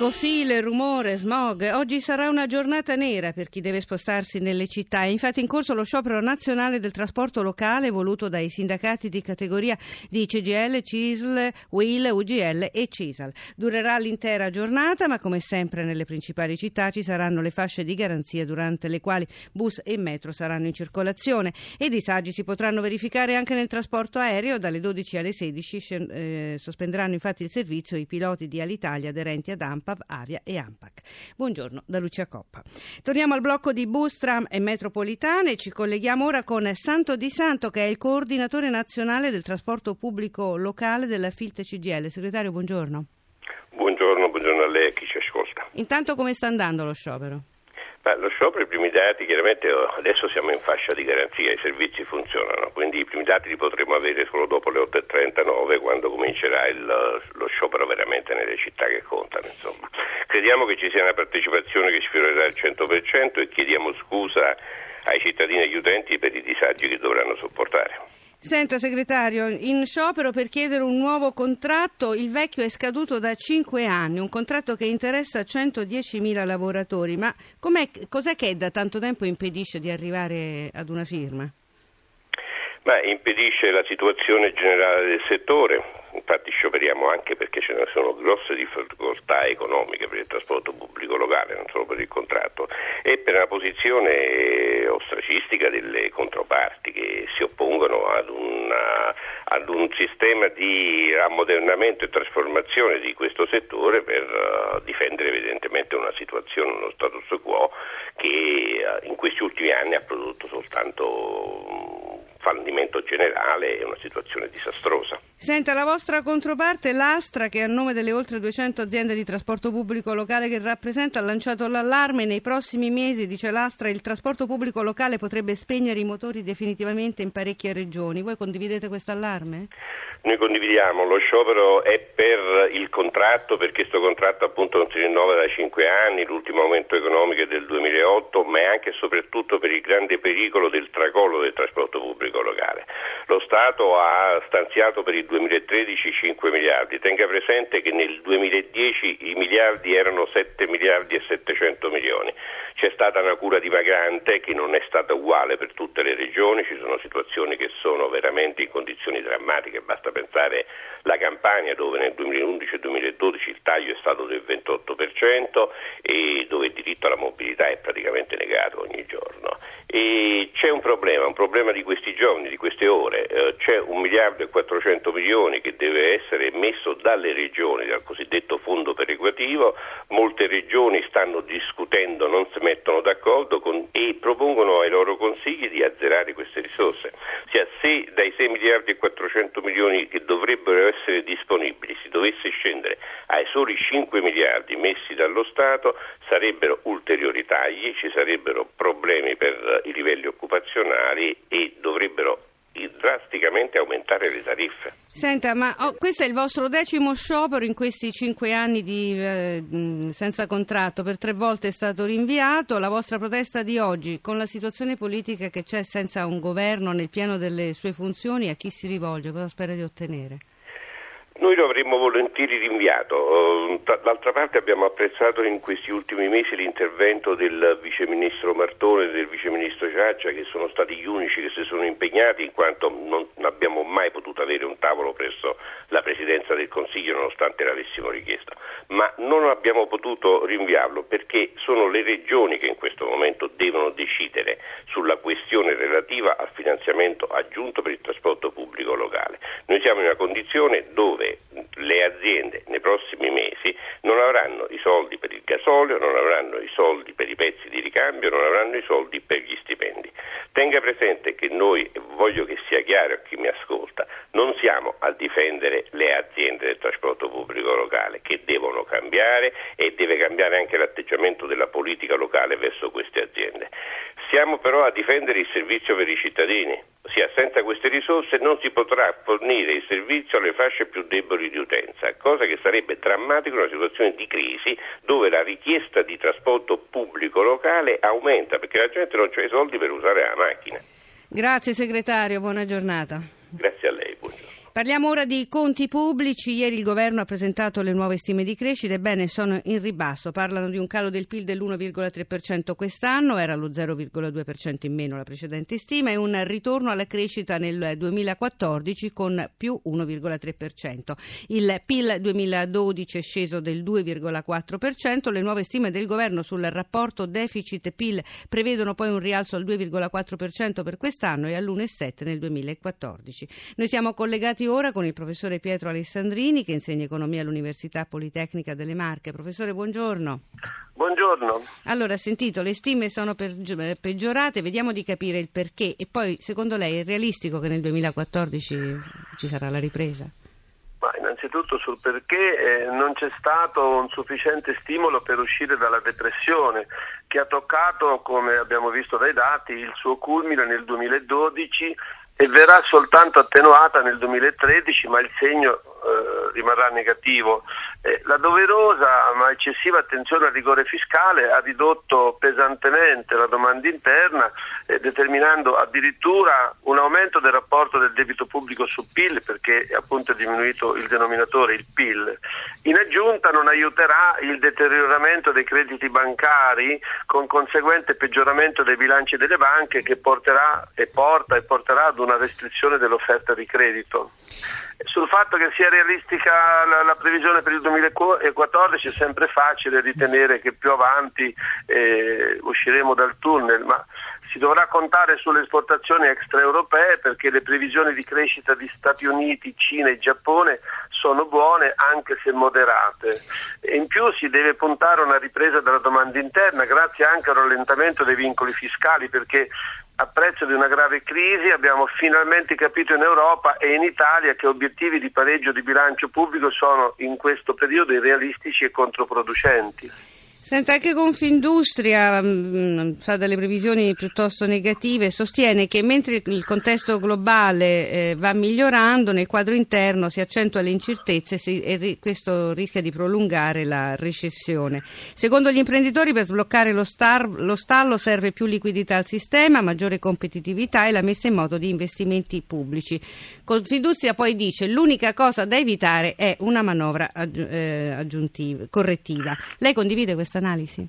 Traffico, file, rumore, smog. Oggi sarà una giornata nera per chi deve spostarsi nelle città. È infatti in corso lo sciopero nazionale del trasporto locale voluto dai sindacati di categoria di CGL, CISL, WIL, UGL e CISAL. Durerà l'intera giornata, ma come sempre nelle principali città ci saranno le fasce di garanzia durante le quali bus e metro saranno in circolazione e disagi si potranno verificare anche nel trasporto aereo. Dalle 12 alle 16 eh, sospenderanno infatti il servizio i piloti di Alitalia aderenti ad AMPAV, Avia e AMPAC. Buongiorno da Lucia Coppa. Torniamo al blocco di bus, tram e metropolitane. Ci colleghiamo ora con Santo Di Santo, che è il coordinatore nazionale del trasporto pubblico locale della Filt CGL. Segretario, buongiorno. Buongiorno, buongiorno a lei e a chi ci ascolta. Intanto come sta andando lo sciopero? Ma lo sciopero, i primi dati, chiaramente oh, adesso siamo in fascia di garanzia, i servizi funzionano, quindi i primi dati li potremo avere solo dopo le 8.39 quando comincerà il, lo sciopero veramente nelle città che contano. Insomma. Crediamo che ci sia una partecipazione che sfiorerà il 100% e chiediamo scusa ai cittadini e agli utenti per i disagi che dovranno sopportare. Senta segretario, in sciopero per chiedere un nuovo contratto, il vecchio è scaduto da 5 anni, un contratto che interessa 110.000 lavoratori, ma cos'è che da tanto tempo impedisce di arrivare ad una firma? Ma impedisce la situazione generale del settore, infatti scioperiamo anche perché ce ne sono grosse difficoltà economiche per il trasporto pubblico locale, non solo per il contratto, e per la posizione ostracistica delle controparti che si oppongono ad, una, ad un sistema di ammodernamento e trasformazione di questo settore per uh, difendere evidentemente una situazione, uno status quo che uh, in questi ultimi anni ha prodotto soltanto fallimento generale e una situazione disastrosa. Senta, la vostra controparte, l'Astra, che a nome delle oltre 200 aziende di trasporto pubblico locale che rappresenta, ha lanciato l'allarme. Nei prossimi mesi, dice l'Astra, il trasporto pubblico locale potrebbe spegnere i motori definitivamente in parecchie regioni. Voi condividete questo allarme? Noi condividiamo, lo sciopero è per il contratto, perché questo contratto appunto non si rinnova da 5 anni, l'ultimo aumento economico è del 2008, ma è anche e soprattutto per il grande pericolo del tracollo del trasporto pubblico locale. Lo Stato ha stanziato per il 2013 5 miliardi, tenga presente che nel 2010 i miliardi erano 7 miliardi e 700 milioni. C'è stata una cura dimagante che non è stata uguale per tutte le regioni, ci sono situazioni che sono veramente in condizioni drammatiche, basta pensare alla Campania dove nel 2011 e 2012 il taglio è stato del 28% e dove il diritto alla mobilità è praticamente negato ogni giorno. E c'è un problema, un problema di questi giorni, di queste ore, eh, c'è un miliardo e 400 milioni che deve essere messo dalle regioni, dal cosiddetto fondo perequativo, molte regioni stanno discutendo, non si mettono d'accordo con, e propongono ai loro consigli di azzerare queste risorse. Se dai 6 miliardi e 400 milioni che dovrebbero essere disponibili si dovesse scendere soli 5 miliardi messi dallo Stato, sarebbero ulteriori tagli, ci sarebbero problemi per i livelli occupazionali e dovrebbero drasticamente aumentare le tariffe. Senta, ma oh, questo è il vostro decimo sciopero in questi cinque anni di, eh, senza contratto, per tre volte è stato rinviato. La vostra protesta di oggi, con la situazione politica che c'è senza un governo nel pieno delle sue funzioni, a chi si rivolge? Cosa spera di ottenere? Noi lo avremmo volentieri rinviato, ehm, d'altra parte abbiamo apprezzato in questi ultimi mesi l'intervento del Vice Ministro Martone e del Vice Ministro Ciaccia che sono stati gli unici che si sono impegnati in quanto non abbiamo mai potuto avere un tavolo presso la Presidenza del Consiglio nonostante l'avessimo richiesto, ma non abbiamo potuto rinviarlo perché sono le regioni che in questo momento devono decidere sulla questione relativa al finanziamento aggiunto per il trasporto pubblico locale. Noi siamo in una condizione dove le aziende nei prossimi mesi non avranno i soldi per il gasolio, non avranno i soldi per i pezzi di ricambio, non avranno i soldi per gli stipendi. Tenga presente che noi, voglio che sia chiaro a chi mi ascolta, non siamo a difendere le aziende del trasporto pubblico locale che devono cambiare e deve cambiare anche l'atteggiamento della politica locale verso queste aziende. Siamo però a difendere il servizio per i cittadini, ossia senza queste risorse non si potrà fornire il servizio alle fasce più deboli di utenza, cosa che sarebbe drammatica in una situazione di crisi dove la richiesta di trasporto pubblico locale aumenta perché la gente non ha i soldi per usare la macchina. Grazie segretario, buona giornata. Grazie a lei. Parliamo ora di conti pubblici. Ieri il governo ha presentato le nuove stime di crescita. Ebbene, sono in ribasso. Parlano di un calo del PIL dell'1,3% quest'anno, era lo 0,2% in meno la precedente stima, e un ritorno alla crescita nel 2014 con più 1,3%. Il PIL 2012 è sceso del 2,4%. Le nuove stime del governo sul rapporto deficit-PIL prevedono poi un rialzo al 2,4% per quest'anno e all'1,7% nel 2014. Noi siamo collegati collegati ora con il professore Pietro Alessandrini che insegna economia all'Università Politecnica delle Marche. Professore, buongiorno. Buongiorno. Allora, sentito, le stime sono peggiorate, vediamo di capire il perché e poi secondo lei è realistico che nel 2014 ci sarà la ripresa? Ma innanzitutto sul perché eh, non c'è stato un sufficiente stimolo per uscire dalla depressione che ha toccato, come abbiamo visto dai dati, il suo culmine nel 2012 e verrà soltanto attenuata nel 2013, ma il segno eh, rimarrà negativo. Eh, la doverosa ma eccessiva attenzione al rigore fiscale ha ridotto pesantemente la domanda interna, eh, determinando addirittura un aumento del rapporto del debito pubblico su PIL, perché appunto è diminuito il denominatore, il PIL. In aggiunta non aiuterà il deterioramento dei crediti bancari con conseguente peggioramento dei bilanci delle banche che porterà e porta e porterà ad una restrizione dell'offerta di credito. Sul fatto che sia realistica la, la, previsione per il 2014 è sempre facile ritenere che più avanti eh, usciremo dal tunnel, ma si dovrà contare sulle esportazioni extraeuropee perché le previsioni di crescita di Stati Uniti, Cina e Giappone sono buone anche se moderate. E in più si deve puntare a una ripresa della domanda interna grazie anche al rallentamento dei vincoli fiscali perché a prezzo di una grave crisi abbiamo finalmente capito in Europa e in Italia che obiettivi di pareggio di bilancio pubblico sono in questo periodo irrealistici e controproducenti. Senta, anche Confindustria mh, mm, fa delle previsioni piuttosto negative, sostiene che mentre il contesto globale eh, va migliorando, nel quadro interno si accentua le incertezze si, e ri, questo rischia di prolungare la recessione. Secondo gli imprenditori per sbloccare lo, star, lo stallo serve più liquidità al sistema, maggiore competitività e la messa in moto di investimenti pubblici. Confindustria poi dice che l'unica cosa da evitare è una manovra aggi- eh, correttiva. Lei condivide questa analisi?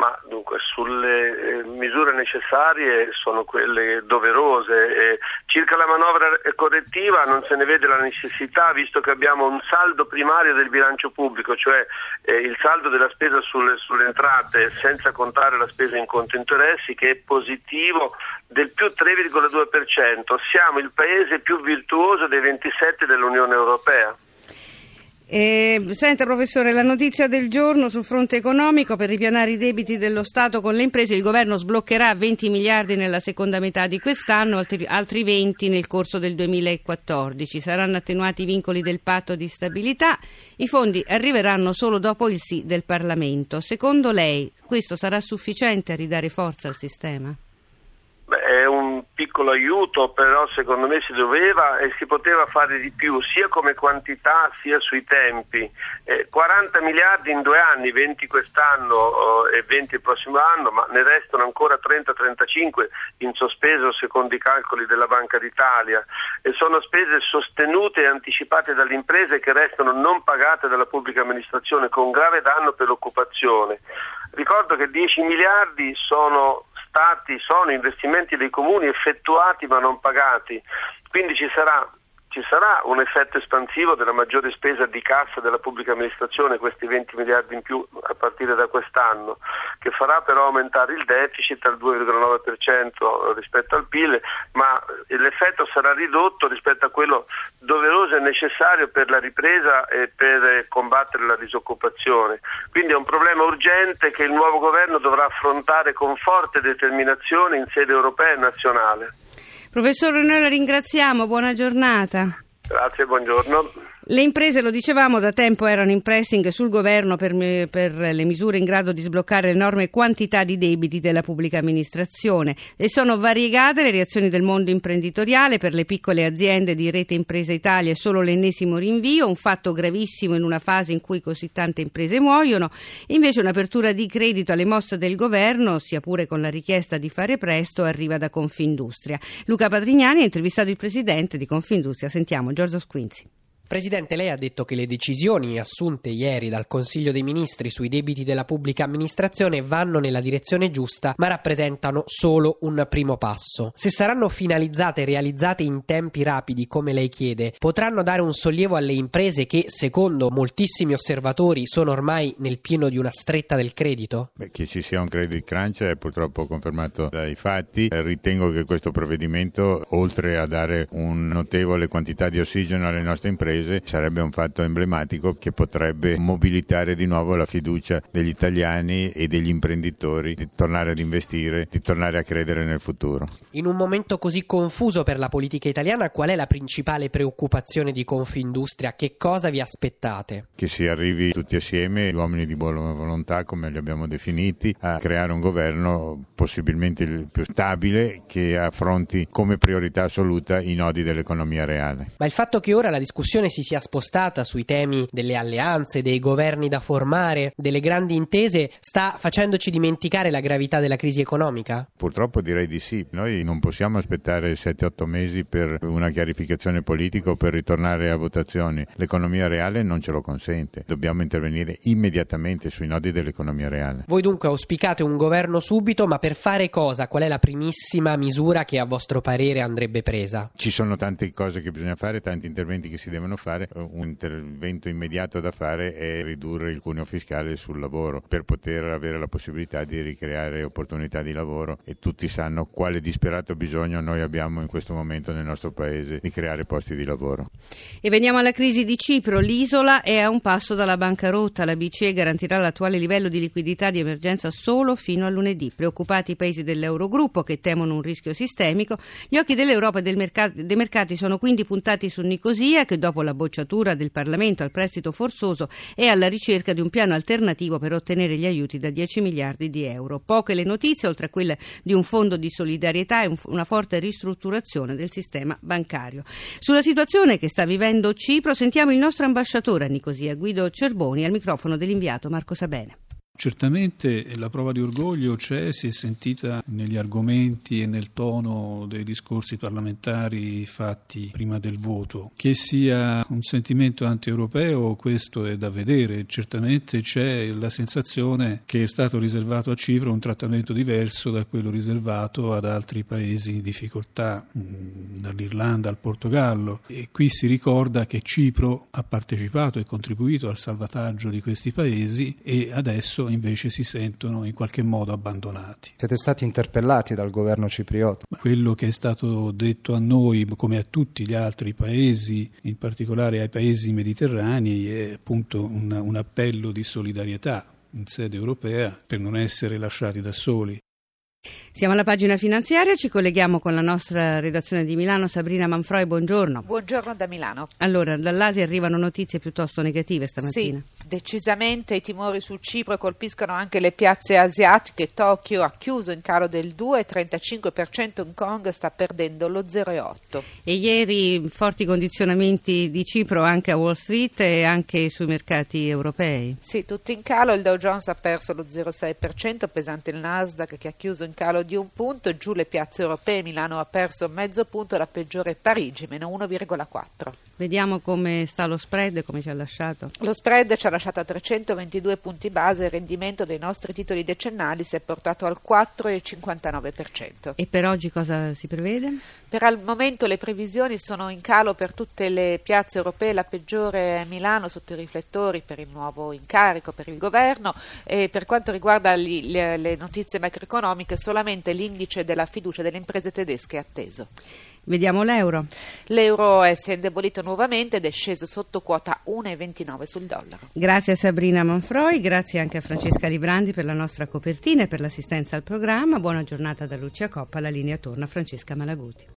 Ma dunque sulle eh, misure necessarie sono quelle doverose. Eh, circa la manovra correttiva non se ne vede la necessità visto che abbiamo un saldo primario del bilancio pubblico, cioè eh, il saldo della spesa sulle, sulle, entrate senza contare la spesa in conto interessi che è positivo del più 3,2%. Siamo il paese più virtuoso dei 27 dell'Unione Europea. Eh, senta professore, la notizia del giorno sul fronte economico per ripianare i debiti dello Stato con le imprese, il governo sbloccherà 20 miliardi nella seconda metà di quest'anno, altri, altri 20 nel corso del 2014. Saranno attenuati i vincoli del patto di stabilità, i fondi arriveranno solo dopo il sì del Parlamento. Secondo lei questo sarà sufficiente a ridare forza al sistema? Piccolo aiuto, però secondo me si doveva e si poteva fare di più, sia come quantità sia sui tempi. Eh, 40 miliardi in due anni, 20 quest'anno oh, e 20 il prossimo anno, ma ne restano ancora 30-35 in sospeso secondo i calcoli della Banca d'Italia. E sono spese sostenute e anticipate dalle imprese che restano non pagate dalla pubblica amministrazione con grave danno per l'occupazione. Ricordo che 10 miliardi sono stati, sono investimenti dei comuni effettuati ma non pagati, quindi ci sarà ci sarà un effetto espansivo della maggiore spesa di cassa della pubblica amministrazione, questi 20 miliardi in più a partire da quest'anno, che farà però aumentare il deficit al 2,9% rispetto al PIL, ma l'effetto sarà ridotto rispetto a quello doveroso e necessario per la ripresa e per combattere la disoccupazione. Quindi è un problema urgente che il nuovo governo dovrà affrontare con forte determinazione in sede europea e nazionale. Professore, noi la ringraziamo, buona giornata. Grazie, buongiorno. Le imprese, lo dicevamo, da tempo erano in pressing sul governo per, per, le misure in grado di sbloccare l'enorme quantità di debiti della pubblica amministrazione e sono variegate le reazioni del mondo imprenditoriale per le piccole aziende di Rete Impresa Italia è solo l'ennesimo rinvio, un fatto gravissimo in una fase in cui così tante imprese muoiono, invece un'apertura di credito alle mosse del governo, sia pure con la richiesta di fare presto, arriva da Confindustria. Luca Patrignani ha intervistato il presidente di Confindustria, sentiamo George Quincy. Presidente, lei ha detto che le decisioni assunte ieri dal Consiglio dei Ministri sui debiti della pubblica amministrazione vanno nella direzione giusta, ma rappresentano solo un primo passo. Se saranno finalizzate e realizzate in tempi rapidi, come lei chiede, potranno dare un sollievo alle imprese che, secondo moltissimi osservatori, sono ormai nel pieno di una stretta del credito? Beh, che ci sia un credit crunch è purtroppo confermato dai fatti. Ritengo che questo provvedimento, oltre a dare un notevole quantità di ossigeno alle nostre imprese, Paese sarebbe un fatto emblematico che potrebbe mobilitare di nuovo la fiducia degli italiani e degli imprenditori di tornare ad investire, di tornare a credere nel futuro. In un momento così confuso per la politica italiana, qual è la principale preoccupazione di Confindustria? Che cosa vi aspettate? Che si arrivi tutti assieme, uomini di buona volontà come li abbiamo definiti, a creare un governo possibilmente il più stabile che affronti come priorità assoluta i nodi dell'economia reale. Ma il fatto che ora la discussione si sia spostata sui temi delle alleanze, dei governi da formare, delle grandi intese, sta facendoci dimenticare la gravità della crisi economica? Purtroppo direi di sì. Noi non possiamo aspettare 7-8 mesi per una chiarificazione politica o per ritornare a votazioni. L'economia reale non ce lo consente. Dobbiamo intervenire immediatamente sui nodi dell'economia reale. Voi dunque auspicate un governo subito, ma per fare cosa? Qual è la primissima misura che a vostro parere andrebbe presa? Ci sono tante cose che bisogna fare, tanti interventi che si devono fare, un intervento immediato da fare è ridurre il cuneo fiscale sul lavoro per poter avere la possibilità di ricreare opportunità di lavoro e tutti sanno quale disperato bisogno noi abbiamo in questo momento nel nostro paese di creare posti di lavoro. E veniamo alla crisi di Cipro. L'isola è a un passo dalla bancarotta. La BCE garantirà l'attuale livello di liquidità di emergenza solo fino a lunedì. Preoccupati i paesi dell'Eurogruppo che temono un rischio sistemico, gli occhi dell'Europa e mercato, dei mercati sono quindi puntati su Nicosia che dopo la bocciatura del Parlamento al prestito forzoso è alla ricerca di un piano alternativo per ottenere gli aiuti da 10 miliardi di euro. Poche le notizie, oltre a quelle di un fondo di solidarietà e una forte ristrutturazione del sistema bancario. Sulla situazione che sta vivendo Cipro sentiamo il nostro ambasciatore a Nicosia, Guido Cerboni, al microfono dell'inviato Marco Sabene. Certamente la prova di orgoglio c'è, si è sentita negli argomenti e nel tono dei discorsi parlamentari fatti prima del voto. Che sia un sentimento anti-europeo, questo è da vedere. Certamente c'è la sensazione che è stato riservato a Cipro un trattamento diverso da quello riservato ad altri paesi in difficoltà, mm, dall'Irlanda al Portogallo. E qui si ricorda che Cipro ha partecipato e contribuito al salvataggio di questi paesi e adesso invece si sentono in qualche modo abbandonati. Siete stati interpellati dal governo cipriota? Quello che è stato detto a noi, come a tutti gli altri paesi, in particolare ai paesi mediterranei, è appunto un, un appello di solidarietà in sede europea per non essere lasciati da soli. Siamo alla pagina finanziaria, ci colleghiamo con la nostra redazione di Milano, Sabrina Manfroi, buongiorno. Buongiorno da Milano. Allora, dall'Asia arrivano notizie piuttosto negative stamattina. Sì, decisamente i timori sul Cipro colpiscono anche le piazze asiatiche. Tokyo ha chiuso in calo del 2,35%, Hong Kong sta perdendo lo 0,8%. E ieri forti condizionamenti di Cipro anche a Wall Street e anche sui mercati europei. Sì, tutti in calo, il Dow Jones ha perso lo 0,6%, pesante il Nasdaq che ha chiuso in in calo di un punto, giù le piazze europee, Milano ha perso mezzo punto, la peggiore è Parigi, meno 1,4. Vediamo come sta lo spread come ci ha lasciato. Lo spread ci ha lasciato a 322 punti base, il rendimento dei nostri titoli decennali si è portato al 4,59%. E per oggi cosa si prevede? Per al momento le previsioni sono in calo per tutte le piazze europee, la peggiore è Milano sotto i riflettori per il nuovo incarico per il governo e per quanto riguarda li, le, le notizie macroeconomiche solamente l'indice della fiducia delle imprese tedesche è atteso. Vediamo l'euro. L'euro è, si è indebolito nuovamente ed è sceso sotto quota 1,29 sul dollaro. Grazie a Sabrina Monfroi, grazie anche a Francesca Librandi per la nostra copertina e per l'assistenza al programma. Buona giornata da Lucia Coppa, la linea torna a Francesca Malaguti.